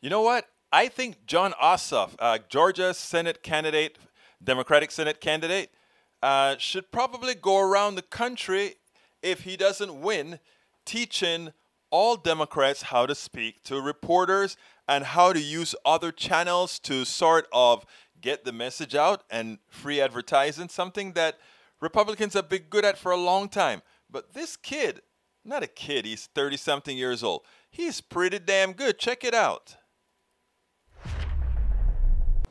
You know what? I think Jon Ossoff, uh, Georgia Senate candidate, Democratic Senate candidate, uh, should probably go around the country if he doesn't win, teaching all Democrats how to speak to reporters and how to use other channels to sort of get the message out and free advertising, something that Republicans have been good at for a long time. But this kid, not a kid, he's 30 something years old. He's pretty damn good. Check it out.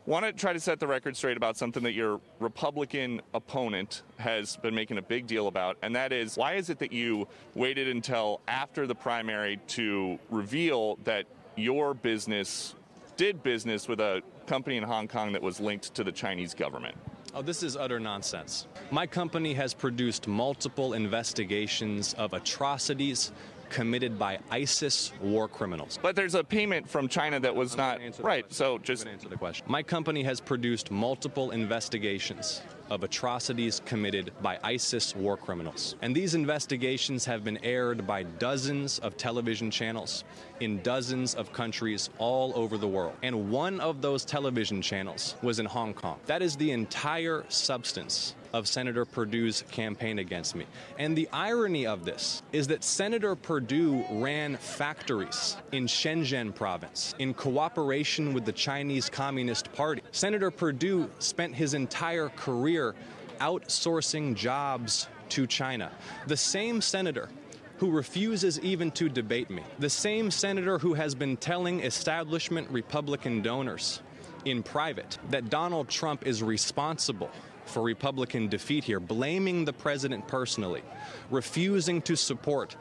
Want to try to set the record straight about something that your Republican opponent has been making a big deal about, and that is why is it that you waited until after the primary to reveal that your business did business with a company in Hong Kong that was linked to the Chinese government? Oh, this is utter nonsense. My company has produced multiple investigations of atrocities committed by ISIS war criminals. But there's a payment from China that was not right. So just answer the question. My company has produced multiple investigations of atrocities committed by ISIS war criminals. And these investigations have been aired by dozens of television channels in dozens of countries all over the world. And one of those television channels was in Hong Kong. That is the entire substance of Senator Perdue's campaign against me. And the irony of this is that Senator Perdue ran factories in Shenzhen province in cooperation with the Chinese Communist Party. Senator Perdue spent his entire career outsourcing jobs to China. The same senator who refuses even to debate me. The same senator who has been telling establishment Republican donors in private that Donald Trump is responsible for Republican defeat here, blaming the president personally, refusing to support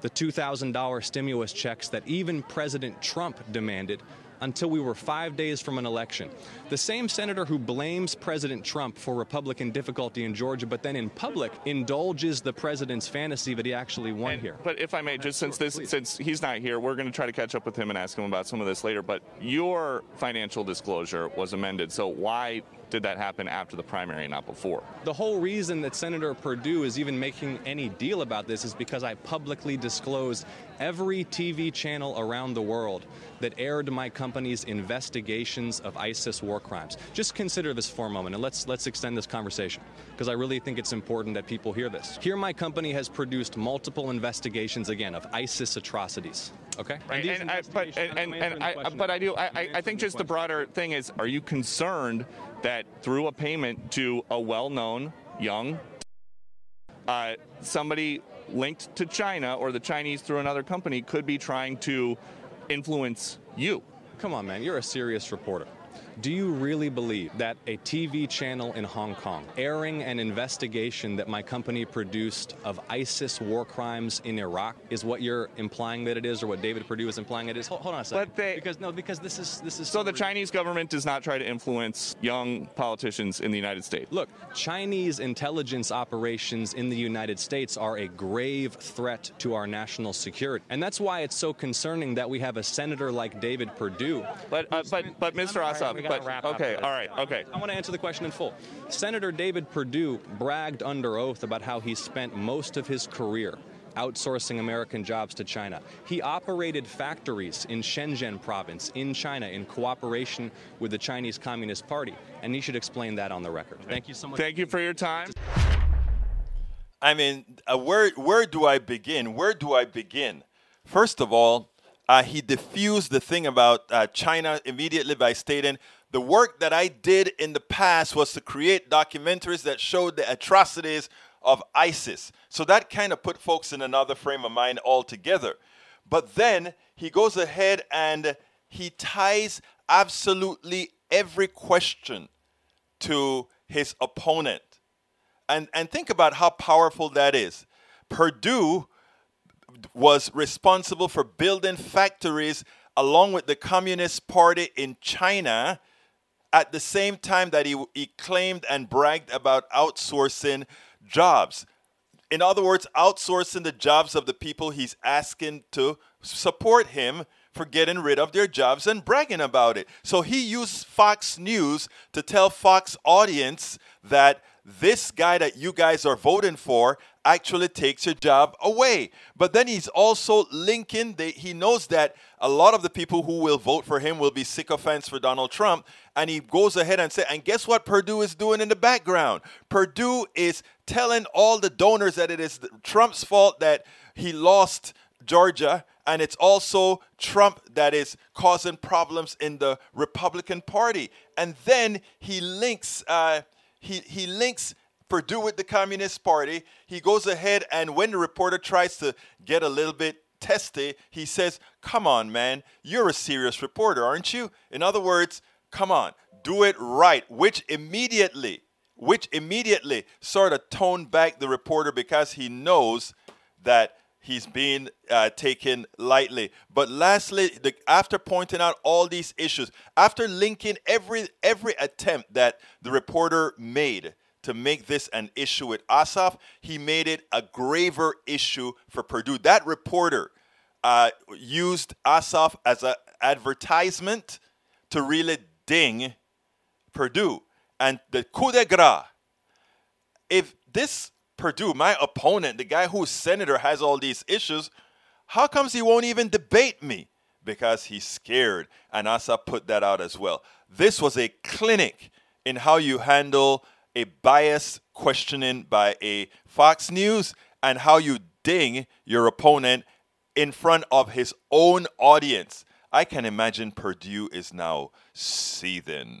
the $2,000 stimulus checks that even President Trump demanded until we were five days from an election. The same senator who blames President Trump for Republican difficulty in Georgia, but then in public indulges the president's fantasy that he actually won And- here. But if I may, just since this, since he's not here, we're going to try to catch up with him and ask him about some of this later. But your financial disclosure was amended, so why did that happen after the primary, and not before? The whole reason that Senator Perdue is even making any deal about this is because I publicly disclosed every TV channel around the world that aired my company's investigations of ISIS war crimes. Just consider this for a moment and let's let's extend this conversation because I really think it's important that people hear this. Here my company has produced multiple investigations again of ISIS atrocities. Okay? Right, these and I, but investigations- and, and, and I, but I do. I, I, think just the question. broader thing is: Are you concerned that through a payment to a well-known young uh, somebody linked to China or the Chinese through another company could be trying to influence you? Come on, man, you're a serious reporter. Do you really believe that a TV channel in Hong Kong airing an investigation that my company produced of ISIS war crimes in Iraq is what you're implying that it is, or what David Perdue is implying it is? Hold, hold on a second. But they- because no, because this is this is So the ridiculous. Chinese government does not try to influence young politicians in the United States. Look, Chinese intelligence operations in the United States are a grave threat to our national security. And that's why it's so concerning that we have a senator like David Perdue. But uh, but but Mr. I'm sorry, Ossoff, we gotta but wrap okay, all right, okay. I want to answer the question in full. Senator David Perdue bragged under oath about how he spent most of his career outsourcing American jobs to China. He operated factories in Shenzhen province in China in cooperation with the Chinese Communist Party, and he should explain that on the record. Thank you so much. Thank you for your time. I mean, uh, where where do I begin? Where do I begin? First of all, uh, he diffused the thing about uh, China immediately by stating the work that I did in the past was to create documentaries that showed the atrocities of ISIS. So that kind of put folks in another frame of mind altogether. But then he goes ahead and he ties absolutely every question to his opponent. And, and think about how powerful that is. Perdue was responsible for building factories along with the Communist Party in China at the same time that he, he claimed and bragged about outsourcing jobs. In other words, outsourcing the jobs of the people he's asking to support him for getting rid of their jobs and bragging about it. So he used Fox News to tell Fox audience that this guy that you guys are voting for actually takes your job away. But then he's also linking, the, he knows that a lot of the people who will vote for him will be sycophants for Donald Trump. And he goes ahead and says, and guess what Perdue is doing in the background? Perdue is telling all the donors that it is Trump's fault that he lost Georgia and it's also Trump that is causing problems in the Republican Party. And then he links uh, he he links Perdue with the Communist Party. He goes ahead and when the reporter tries to get a little bit testy, he says, "Come on, man, you're a serious reporter, aren't you?" In other words, come on, do it right, which immediately which immediately sort of toned back the reporter because he knows that he's being uh, taken lightly. But lastly, the, after pointing out all these issues, after linking every every attempt that the reporter made to make this an issue with Ossoff, he made it a graver issue for Perdue. That reporter uh, used Ossoff as an advertisement to really ding Perdue And the coup de grace, if this Perdue, my opponent, the guy whose senator has all these issues, how comes he won't even debate me? Because he's scared. And Asa put that out as well. This was a clinic in how you handle a biased questioning by a Fox News and how you ding your opponent in front of his own audience. I can imagine Perdue is now seething